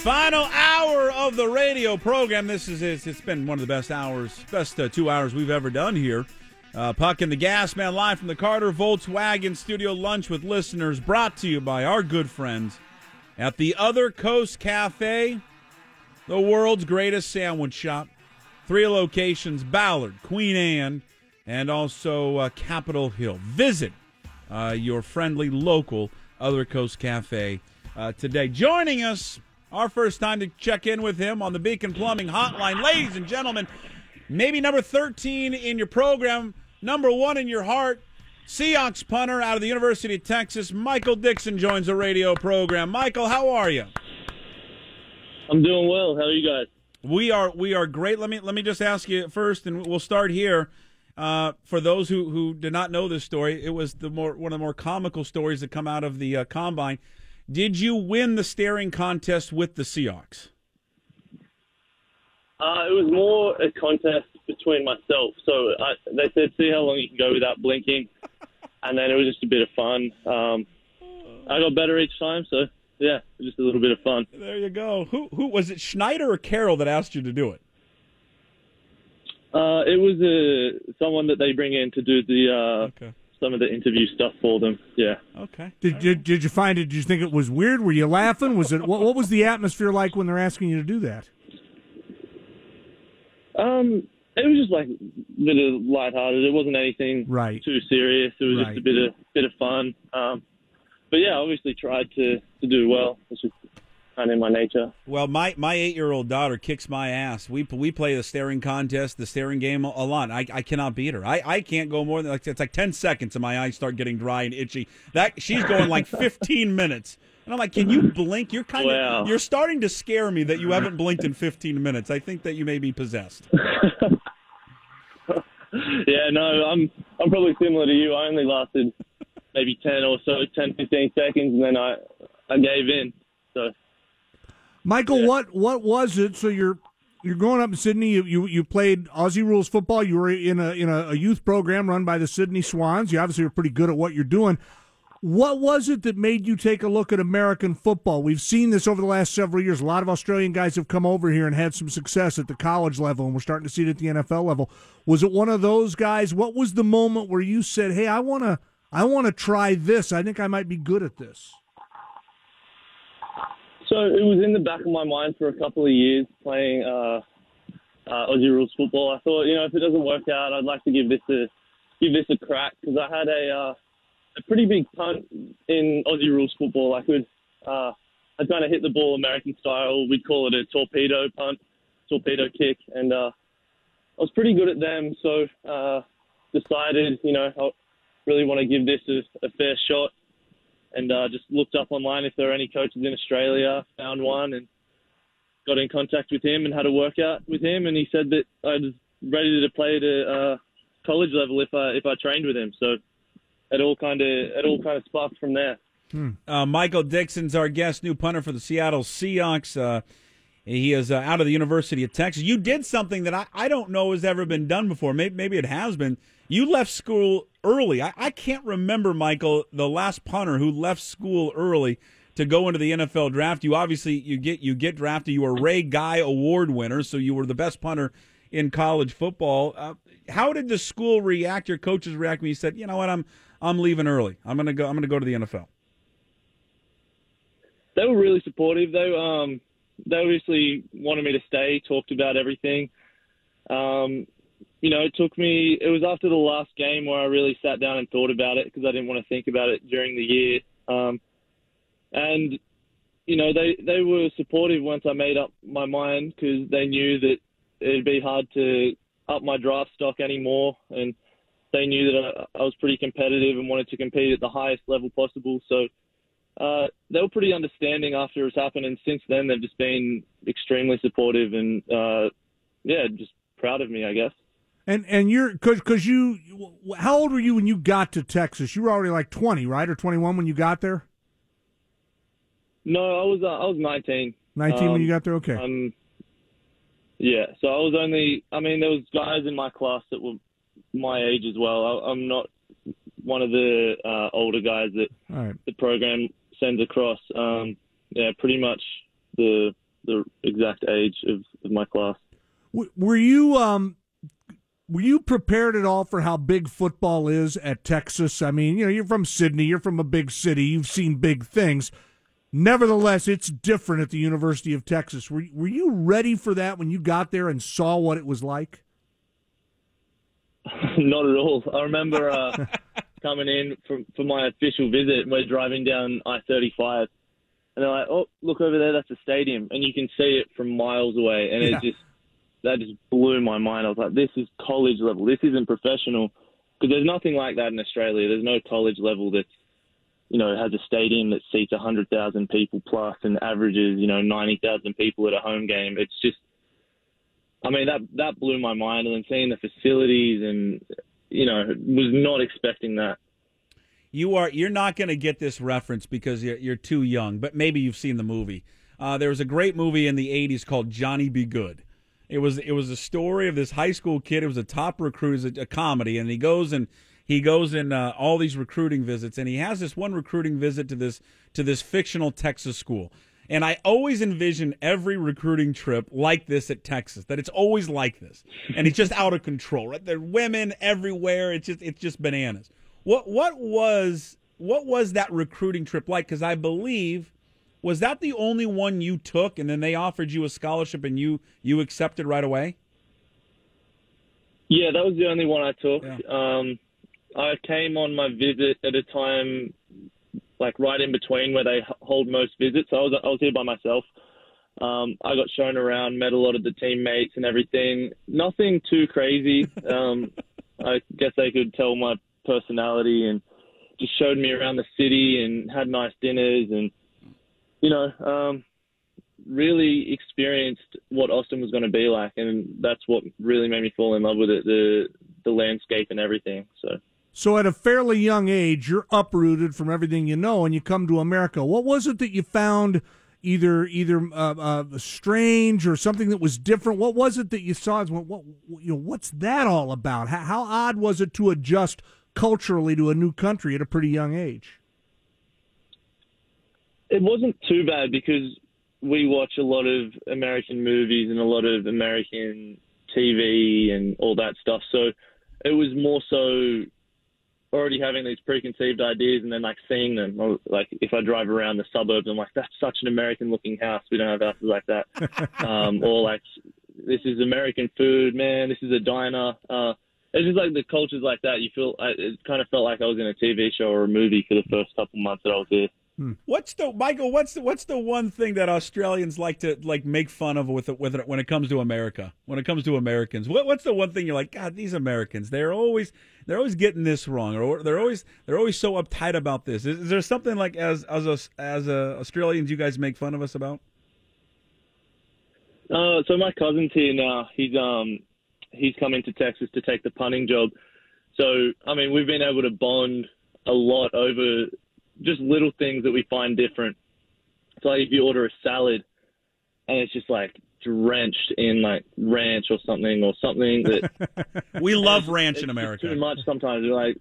Final hour of the radio program. This is it's, it's been one of the best hours, best uh, two hours we've ever done here. Uh, Puck and the Gas Man live from the Carter Volkswagen Studio Lunch with listeners, brought to you by our good friends at the Other Coast Cafe, the world's greatest sandwich shop. Three locations: Ballard, Queen Anne, and also uh, Capitol Hill. Visit uh, your friendly local Other Coast Cafe uh, today. Joining us our first time to check in with him on the Beacon Plumbing Hotline. Ladies and gentlemen, maybe number 13 in your program, number one in your heart, Seahawks punter out of the University of Texas, Michael Dickson joins the radio program. Michael, how are you? I'm doing well. How are you guys? We are we are great. Let me let me just ask you first, and we'll start here. Uh, for those who, who did not know this story, it was the more one of the more comical stories that come out of the uh, combine. Did you win the staring contest with the Seahawks? Uh, it was more a contest between myself. So I, they said, see how long you can go without blinking. And then it was just a bit of fun. Um, I got better each time. So, yeah, just a little bit of fun. There you go. Who, who was it, Schneider or Carroll that asked you to do it? Uh, it was uh, someone that they bring in to do the uh, okay some of the interview stuff for them. Yeah. Okay. Did, did, did you find it? Did you think it was weird? Were you laughing? Was it what, what was the atmosphere like when they're asking you to do that? Um, it was just like a bit of lighthearted. It wasn't anything right. too serious. It was right. just a bit of bit of fun. Um, but yeah, obviously tried to to do well. Kind of in my nature. Well, my my eight year old daughter kicks my ass. We we play the staring contest, the staring game a lot. I, I cannot beat her. I, I can't go more than like it's like ten seconds and my eyes start getting dry and itchy. That she's going like fifteen minutes. And I'm like, can you blink? You're kind of well. you're starting to scare me that you haven't blinked in 15 minutes. I think that you may be possessed. yeah, no, I'm I'm probably similar to you. I only lasted maybe 10 or so, 10, 15 seconds, and then I I gave in. So Michael, yeah. what what was it? So you're you're growing up in Sydney. You, you you played Aussie rules football. You were in a in a, a, youth program run by the Sydney Swans. You obviously are pretty good at what you're doing. What was it that made you take a look at American football? We've seen this over the last several years. A lot of Australian guys have come over here and had some success at the college level, and we're starting to see it at the NFL level. Was it one of those guys? What was the moment where you said, "Hey, I want to I want to try this. I think I might be good at this." So it was in the back of my mind for a couple of years playing uh, uh, Aussie rules football. I thought, you know, if it doesn't work out, I'd like to give this a give this a crack because I had a uh, a pretty big punt in Aussie rules football. I could uh, I kind of hit the ball American style. We'd call it a torpedo punt, torpedo kick, and uh, I was pretty good at them. So uh, decided, you know, I really want to give this a, a fair shot and uh, just looked up online if there were any coaches in Australia, found one, and got in contact with him and had a workout with him, and he said that I was ready to play at a uh, college level if I if I trained with him. So it all kind of it all kind of sparked from there. Hmm. Uh, Michael Dickson's our guest, new punter for the Seattle Seahawks. Uh, he is uh, out of the University of Texas. You did something that I, I don't know has ever been done before. Maybe, maybe it has been. You left school early. I, I can't remember, Michael, the last punter who left school early to go into the NFL draft. You obviously you get you get drafted. You were Ray Guy Award winner, so you were the best punter in college football. Uh, how did the school react? Your coaches react when you said, "You know what? I'm I'm leaving early. I'm gonna go. I'm gonna go to the NFL." They were really supportive. They um they obviously wanted me to stay. Talked about everything. Um, you know, it took me. It was after the last game where I really sat down and thought about it because I didn't want to think about it during the year. Um, and you know, they they were supportive once I made up my mind because they knew that it'd be hard to up my draft stock anymore, and they knew that I, I was pretty competitive and wanted to compete at the highest level possible. So. Uh, they were pretty understanding after it's happened, and since then they've just been extremely supportive and uh, yeah, just proud of me, I guess. And and you're because because you how old were you when you got to Texas? You were already like twenty, right, or twenty one when you got there? No, I was uh, I was nineteen. Nineteen um, when you got there. Okay. Um, yeah, so I was only. I mean, there was guys in my class that were my age as well. I, I'm not one of the uh, older guys that right. the program sends across. Um, yeah, pretty much the the exact age of, of my class. Were you um were you prepared at all for how big football is at Texas? I mean, you know, you're from Sydney, you're from a big city, you've seen big things. Nevertheless, it's different at the University of Texas. Were were you ready for that when you got there and saw what it was like? Not at all. I remember uh, coming in for, for my official visit, and we're driving down I 35. And they're like, oh, look over there, that's a stadium. And you can see it from miles away. And Yeah. it just, that just blew my mind. I was like, this is college level. This isn't professional. Because there's nothing like that in Australia. There's no college level that's, you know, has a stadium that seats 100,000 people plus and averages, you know, 90,000 people at a home game. It's just, I mean, that that blew my mind. And then seeing the facilities and, you know, was not expecting that. You are you're not going to get this reference because you're, you're too young, but maybe you've seen the movie. Uh, there was a great movie in the '80s called Johnny Be Good. It was it was a story of this high school kid. It was a top recruit, it was a, a comedy, and he goes and he goes in uh, all these recruiting visits, and he has this one recruiting visit to this to this fictional Texas school. And I always envision every recruiting trip like this at Texas. That it's always like this, and it's just out of control. Right, there are women everywhere. It's just it's just bananas. What what was what was that recruiting trip like? Because I believe was that the only one you took, and then they offered you a scholarship, and you you accepted right away. Yeah, that was the only one I took. Yeah. Um, I came on my visit at a time, like right in between where they hold most visits. I was I was here by myself. Um, I got shown around, met a lot of the teammates and everything. Nothing too crazy. Um, I guess they could tell my personality and just showed me around the city and had nice dinners and you know um, really experienced what Austin was going to be like, and that's what really made me fall in love with it the the landscape and everything. So. So at a fairly young age, you're uprooted from everything you know, and you come to America. What was it that you found either either uh, uh, strange or something that was different? What was it that you saw? What, what you know? What's that all about? How, how odd was it to adjust culturally to a new country at a pretty young age? It wasn't too bad because we watch a lot of American movies and a lot of American TV and all that stuff. So it was more so already having these preconceived ideas and then like seeing them. Like if I drive around the suburbs, I'm like, that's such an American looking house. We don't have houses like that. um, or like, this is American food, man. This is a diner. Uh, it's just like the cultures like that. You feel it kind of felt like I was in a TV show or a movie for the first couple months that I was here. What's the Michael? What's the what's the one thing that Australians like to like make fun of with it, with it, when it comes to America? When it comes to Americans, what, what's the one thing you're like? God, these Americans, they're always they're always getting this wrong, or they're always they're always so uptight about this. Is, is there something like as as a, as a Australians you guys make fun of us about? Uh, so my cousin's here now. He's um he's coming to Texas to take the punting job. So I mean, we've been able to bond a lot over just little things that we find different. So like if you order a salad and it's just like drenched in like ranch or something or something that We love ranch it's in America. too much sometimes. You're like,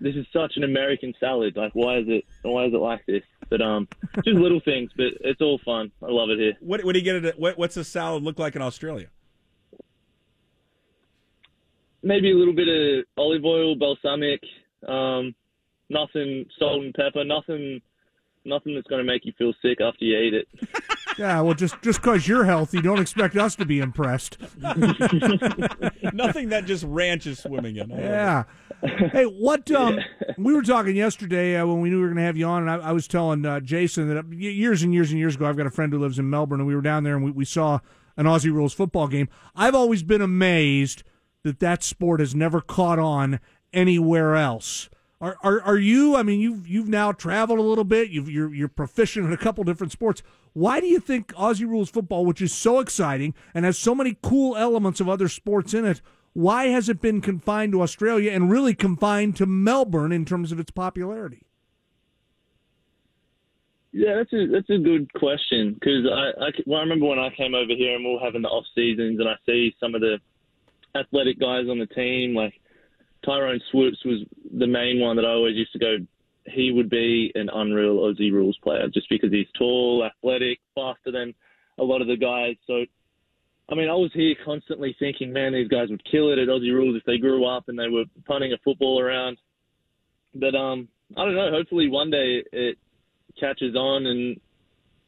this is such an American salad. Like, why is it? Why is it like this? But um, just little things, but it's all fun. I love it here. What what do you get it? At, what, what's a salad look like in Australia? maybe a little bit of olive oil, balsamic, um, nothing salt and pepper, nothing, nothing that's going to make you feel sick after you eat it. Yeah, well, just just because you're healthy, don't expect us to be impressed. Nothing that just ranch is swimming in. I love it. Yeah. Hey, what? Um, we were talking yesterday uh, when we knew we were going to have you on, and I, I was telling uh, Jason that uh, years and years and years ago, I've got a friend who lives in Melbourne, and we were down there and we, we saw an Aussie rules football game. I've always been amazed that that sport has never caught on anywhere else. Are, are are you? I mean, you've you've now traveled a little bit. You've, you're you're proficient in a couple different sports. Why do you think Aussie rules football, which is so exciting and has so many cool elements of other sports in it, why has it been confined to Australia and really confined to Melbourne in terms of its popularity? Yeah, that's a that's a good question because I, I well, I remember when I came over here and we were having the off seasons and I see some of the athletic guys on the team like Tyrone Swoopes was the main one that I always used to go. He would be an unreal Aussie rules player just because he's tall, athletic, faster than a lot of the guys. So, I mean, I was here constantly thinking, man, these guys would kill it at Aussie rules if they grew up and they were punting a football around. But um, I don't know. Hopefully, one day it catches on and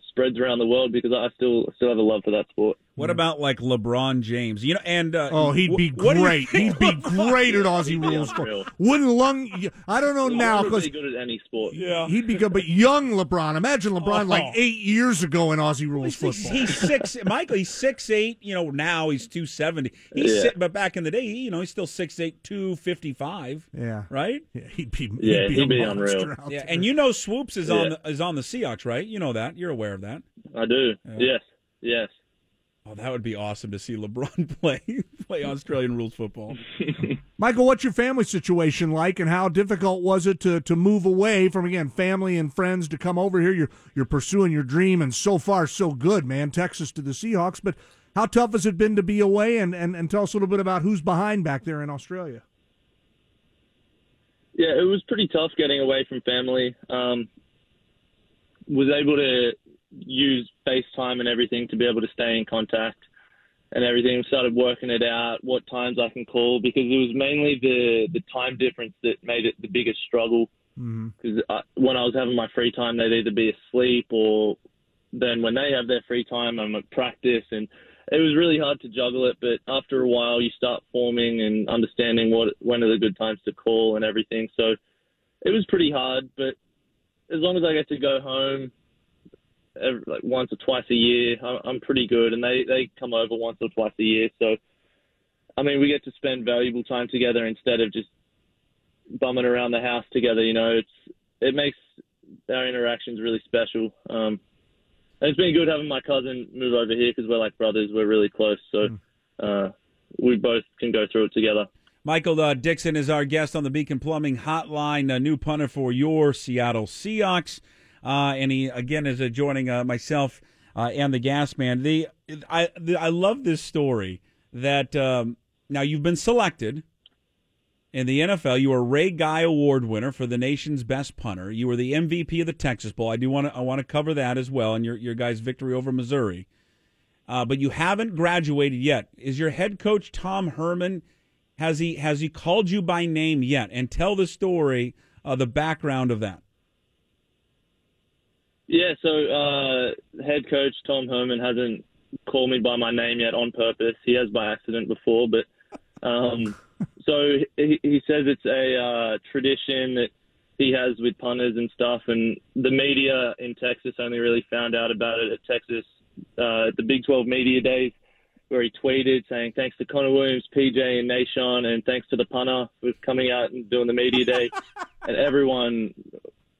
spreads around the world because I still still have a love for that sport. What about like LeBron James? You know, and uh, oh, he'd be wh- what do you great. He'd be great at Aussie be rules. unreal. Wouldn't lung? I don't know now because really good at any sport. Yeah. he'd be good. But young LeBron, imagine LeBron Oh. like eight years ago in Aussie rules He's, football. he's six. Michael, he's six eight. You know, now he's two seventy. He's Yeah. si- but back in the day, he, you know, he's still six eight, two fifty five. yeah, Right. yeah, he'd be. Yeah, he'd he'd be, be a monster unreal. out Yeah, there. and you know, Swoopes is on Yeah. the, is on the Seahawks, right? You know that. You're aware of that. I do. Yes, yes. Oh, that would be awesome to see LeBron play play Australian rules football. Michael, what's your family situation like, and how difficult was it to, to move away from again family and friends to come over here? You're you're pursuing your dream, and so far so good, man. Texas to the Seahawks, but how tough has it been to be away? And, and, and tell us a little bit about who's behind back there in Australia. Yeah, it was pretty tough getting away from family. Um, was able to use FaceTime and everything to be able to stay in contact and everything. Started working it out, what times I can call, because it was mainly the the time difference that made it the biggest struggle. Mm-hmm. Because uh, when I was having my free time, they'd either be asleep or then when they have their free time, I'm at practice, and it was really hard to juggle it. But after a while, you start forming and understanding what when are the good times to call and everything. So it was pretty hard, but as long as I get to go home every, like once or twice a year, I'm, I'm pretty good. And they they come over once or twice a year, so I mean we get to spend valuable time together instead of just bumming around the house together. You know, it's it makes our interactions really special. Um, and it's been good having my cousin move over here because we're like brothers. We're really close, so uh, we both can go through it together. Michael uh, Dickson is our guest on the Beacon Plumbing Hotline, a new punter for your Seattle Seahawks, uh, and he again is joining uh, myself uh, and the Gas Man. The I the, I love this story that um, now you've been selected in the NFL. You were Ray Guy Award winner for the nation's best punter. You were the MVP of the Texas Bowl. I do want to I want to cover that as well, and your your guys' victory over Missouri. Uh, but you haven't graduated yet. Is your head coach Tom Herman? Has he has he called you by name yet? And tell the story, uh, the background of that. Yeah, so uh, head coach Tom Herman hasn't called me by my name yet on purpose. He has by accident before, but um, so he, he says it's a uh, tradition that he has with punters and stuff. And the media in Texas only really found out about it at Texas uh, at the Big 12 media days, where he tweeted saying thanks to Connor Williams, PJ, and Naashon, and thanks to the punter for coming out and doing the media day. and everyone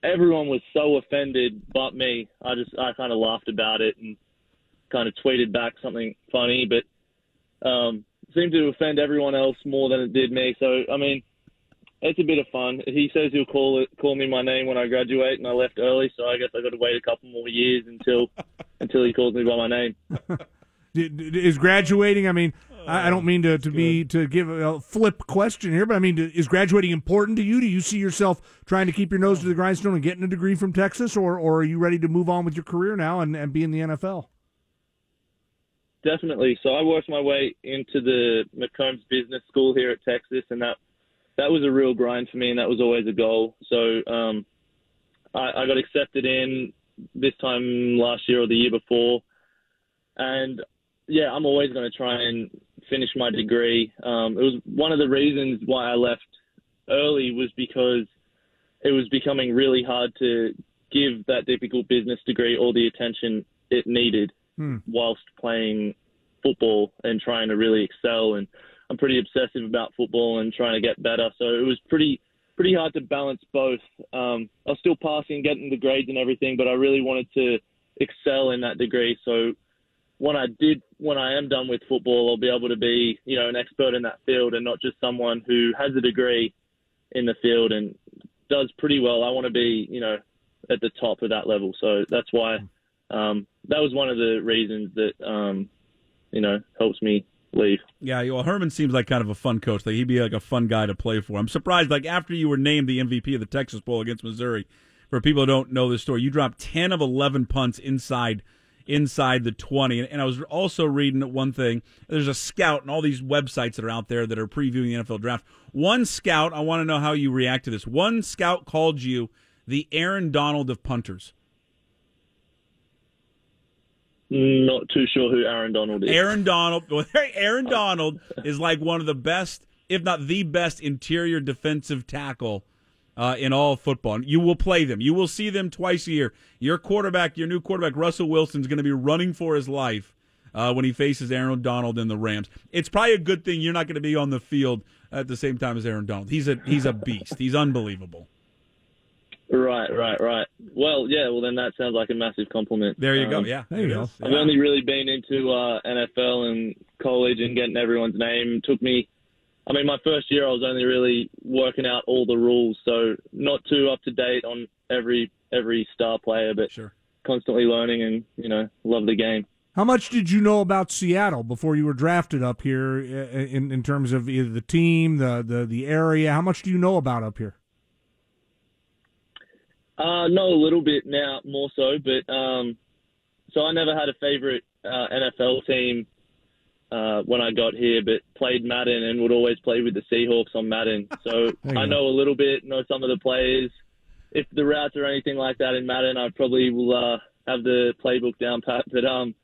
everyone was so offended but me. I just I kind of laughed about it and kind of tweeted back something funny, but um, seemed to offend everyone else more than it did me. So I mean, it's a bit of fun. He says he'll call it call me my name when I graduate, and I left early, so I guess I got to wait a couple more years until until he calls me by my name. Is graduating? I mean, I I don't mean to, to be to give a flip question here, but I mean, is graduating important to you? Do you see yourself trying to keep your nose to the grindstone and getting a degree from Texas, or or are you ready to move on with your career now and, and be in the NFL? Definitely. So I worked my way into the McCombs Business School here at Texas, and that that was a real grind for me, and that was always a goal. So um, I, I got accepted in this time last year or the year before, and yeah, I'm always going to try and finish my degree. Um, it was one of the reasons why I left early was because it was becoming really hard to give that difficult business degree all the attention it needed whilst playing football and trying to really excel. And I'm pretty obsessive about football and trying to get better. So it was pretty pretty hard to balance both. Um, I was still passing, getting the grades and everything, but I really wanted to excel in that degree. So when I did, when I am done with football, I'll be able to be, you know, an expert in that field and not just someone who has a degree in the field and does pretty well. I want to be, you know, at the top of that level. So that's why um, that was one of the reasons that, um, you know, helps me leave. Yeah, well, Herman seems like kind of a fun coach. Like he'd be like a fun guy to play for. I'm surprised. Like after you were named the MVP of the Texas Bowl against Missouri, for people who don't know this story, you dropped 10 of 11 punts inside inside the 20. And, and I was also reading one thing. There's a scout and all these websites that are out there that are previewing the NFL draft. One scout, I want to know how you react to this. One scout called you the Aaron Donald of punters. Not too sure who Aaron Donald is. Aaron Donald. Aaron uh, Donald is like one of the best, if not the best, interior defensive tackle uh, in all football. You will play them. You will see them twice a year. Your quarterback, your new quarterback, Russell Wilson, is going to be running for his life uh, when he faces Aaron Donald in the Rams. It's probably a good thing you're not going to be on the field at the same time as Aaron Donald. He's a he's a beast. He's unbelievable. Right, right, right. Well, yeah. Well, then that sounds like a massive compliment. There you Um, go. Yeah, there you go. I've Yeah. only really been into uh, NFL and college and getting everyone's name. It took me, I mean, my first year I was only really working out all the rules, so not too up to date on every every star player, but Sure. constantly learning and you know love the game. How much did you know about Seattle before you were drafted up here uh, in in terms of either the team, the the the area? How much do you know about up here? Uh, know a little bit now, more so, but um, so I never had a favorite uh, NFL team uh, when I got here, but played Madden and would always play with the Seahawks on Madden. So I know a little bit, know some of the players. If the routes or anything like that in Madden, I probably will uh, have the playbook down pat. But um,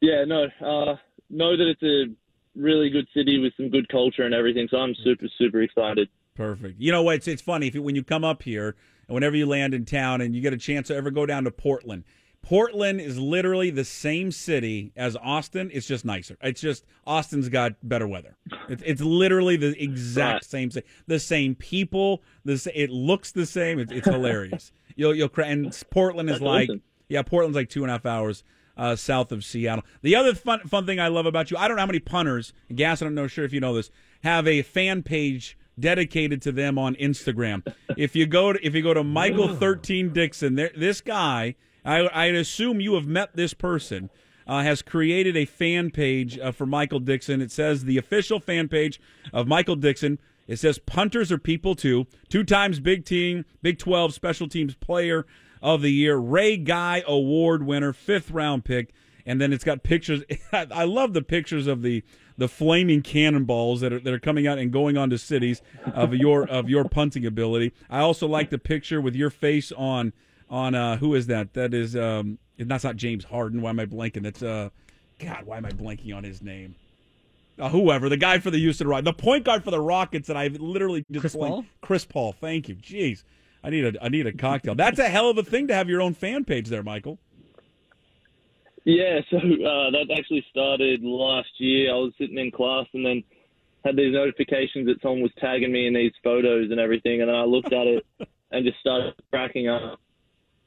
yeah, no, uh, know that it's a really good city with some good culture and everything. So I'm super, super excited. Perfect. You know what? It's, it's funny if you, when you come up here and whenever you land in town and you get a chance to ever go down to Portland. Portland is literally the same city as Austin. It's just nicer. It's just Austin's got better weather. It's, it's literally the exact same city, The same people. The it looks the same. It's, it's hilarious. You'll you'll and Portland is That's like awesome. yeah, Portland's like two and a half hours uh, south of Seattle. The other fun fun thing I love about you, I don't know how many punters, Gas, I don't know sure if you know this, have a fan page dedicated to them on Instagram. if you go to if you go to Michael thirteen Dickson, there, this guy, I I assume you have met this person. Uh, has created a fan page uh, for Michael Dickson. It says the official fan page of Michael Dickson. It says punters are people too. Two times Big Team, Big 12 Special Teams Player of the Year, Ray Guy Award winner, fifth round pick, and then it's got pictures. I love the pictures of the the flaming cannonballs that are that are coming out and going onto cities of your of your punting ability. I also like the picture with your face on on uh, who is that? That is um, that's not James Harden. Why am I blanking? That's uh, God. Why am I blanking on his name? Uh, whoever the guy for the Houston Rockets, the point guard for the Rockets that I've literally just Chris blanked- Paul? Chris Paul. Thank you. Jeez, I need a I need a cocktail. That's a hell of a thing to have your own fan page there, Michael. Yeah, so uh, that actually started last year. I was sitting in class and then had these notifications that someone was tagging me in these photos and everything, and then I looked at it and just started cracking up.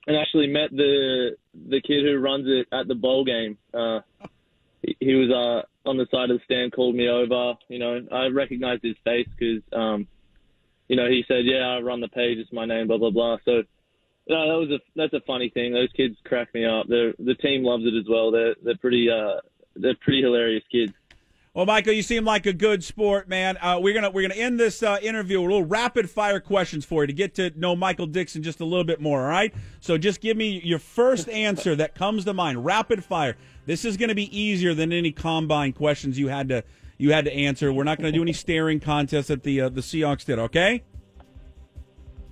And actually met the the kid who runs it at the bowl game. Uh, he, was uh, on the side of the stand, called me over. You know, I recognized his face because, um, you know, he said, "Yeah, I run the page. It's my name." Blah blah blah. So no, that was a that's a funny thing. Those kids crack me up. They're, the team loves it as well. They're they're pretty uh they're pretty hilarious kids. Well, Michael, you seem like a good sport, man. Uh, we're gonna we're gonna end this uh, interview with a little rapid fire questions for you to get to know Michael Dickson just a little bit more. All right. So just give me your first answer that comes to mind. Rapid fire. This is going to be easier than any combine questions you had to you had to answer. We're not going to do any staring contests that the uh, the Seahawks did. Okay.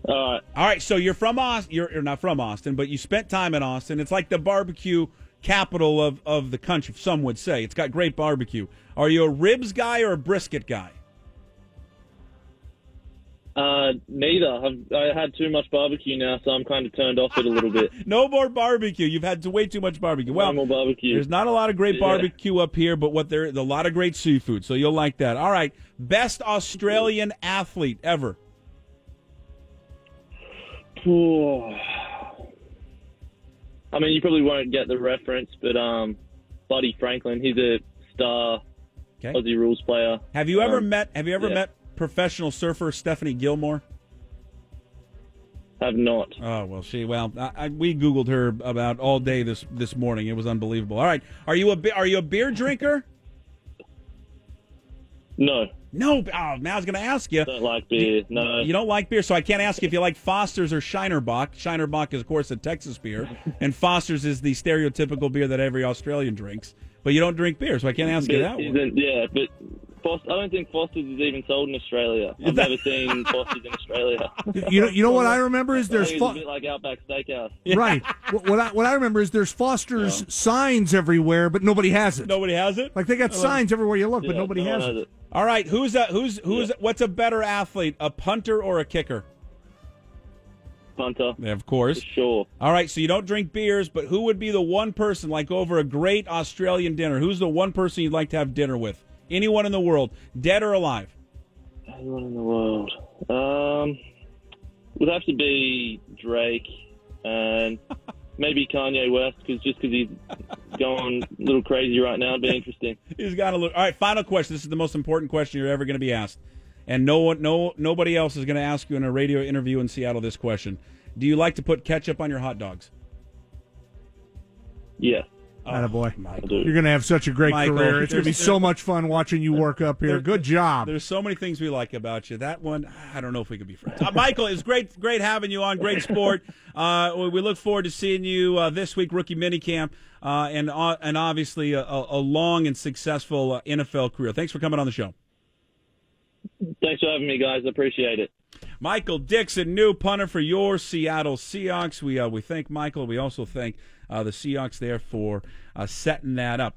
All right. All right, so you're from Austin. You're, you're not from Austin, but you spent time in Austin. It's like the barbecue capital of, of the country, some would say. It's got great barbecue. Are you a ribs guy or a brisket guy? Uh, neither. I've I had too much barbecue now, so I'm kind of turned off it a little bit. No more barbecue. You've had way too much barbecue. Well, no more barbecue. there's not a lot of great Yeah. barbecue up here, but what there, a lot of great seafood. So you'll like that. All right, best Australian athlete ever. I mean, you probably won't get the reference, but um, Buddy Franklin, he's a star Okay. Aussie rules player. Have you ever Um, met? Have you ever yeah. met professional surfer Stephanie Gilmore? Have not. Oh well, she well I, I, we googled her about all day this this morning. It was unbelievable. All right, are you a are you a beer drinker? No, No. Oh, now I was going to ask you. don't like beer. No. You don't like beer, so I can't ask you if you like Foster's or Shiner Bock. Shinerbach is, of course, a Texas beer, and Foster's is the stereotypical beer that every Australian drinks. But you don't drink beer, so I can't ask you But that one. Yeah, but Foster, I don't think Foster's is even sold in Australia. I've never seen Foster's in Australia. You know, you know what I remember is there's Fo- a bit like Outback Steakhouse. right. What, what I what I remember is there's Foster's signs everywhere, but nobody has it. Nobody has it. Like they got oh. signs everywhere you look, but Yeah, nobody no one has it. knows All right, who's a, who's who's Yeah. what's a better athlete, a punter or a kicker? Punter, Yeah, of course. for sure. All right, so you don't drink beers, but who would be the one person, like over a great Australian dinner? Who's the one person you'd like to have dinner with? Anyone in the world, dead or alive? Anyone in the world? Um, would have to be Drake and maybe Kanye West, because just because he's going a little crazy right now, it'd be interesting. He's got to look. All right, final question. This is the most important question you're ever going to be asked, and no one, no, nobody else is going to ask you in a radio interview in Seattle this question. Do you like to put ketchup on your hot dogs? Yeah, Attaboy. I do. You're going to have such a great Michael, career. It's going to be so much fun watching you work up here. Good job. There's so many things we like about you. That one, I don't know if we could be friends. Uh, Michael, it's great, great having you on. Great sport. Uh, we- we look forward to seeing you uh, this week, rookie minicamp, uh, and uh, and obviously a, a a long and successful uh, NFL career. Thanks for coming on the show. Thanks for having me, guys. I appreciate it. Michael Dickson, new punter for your Seattle Seahawks. We uh, we thank Michael. We also thank the Seahawks there for uh, setting that up.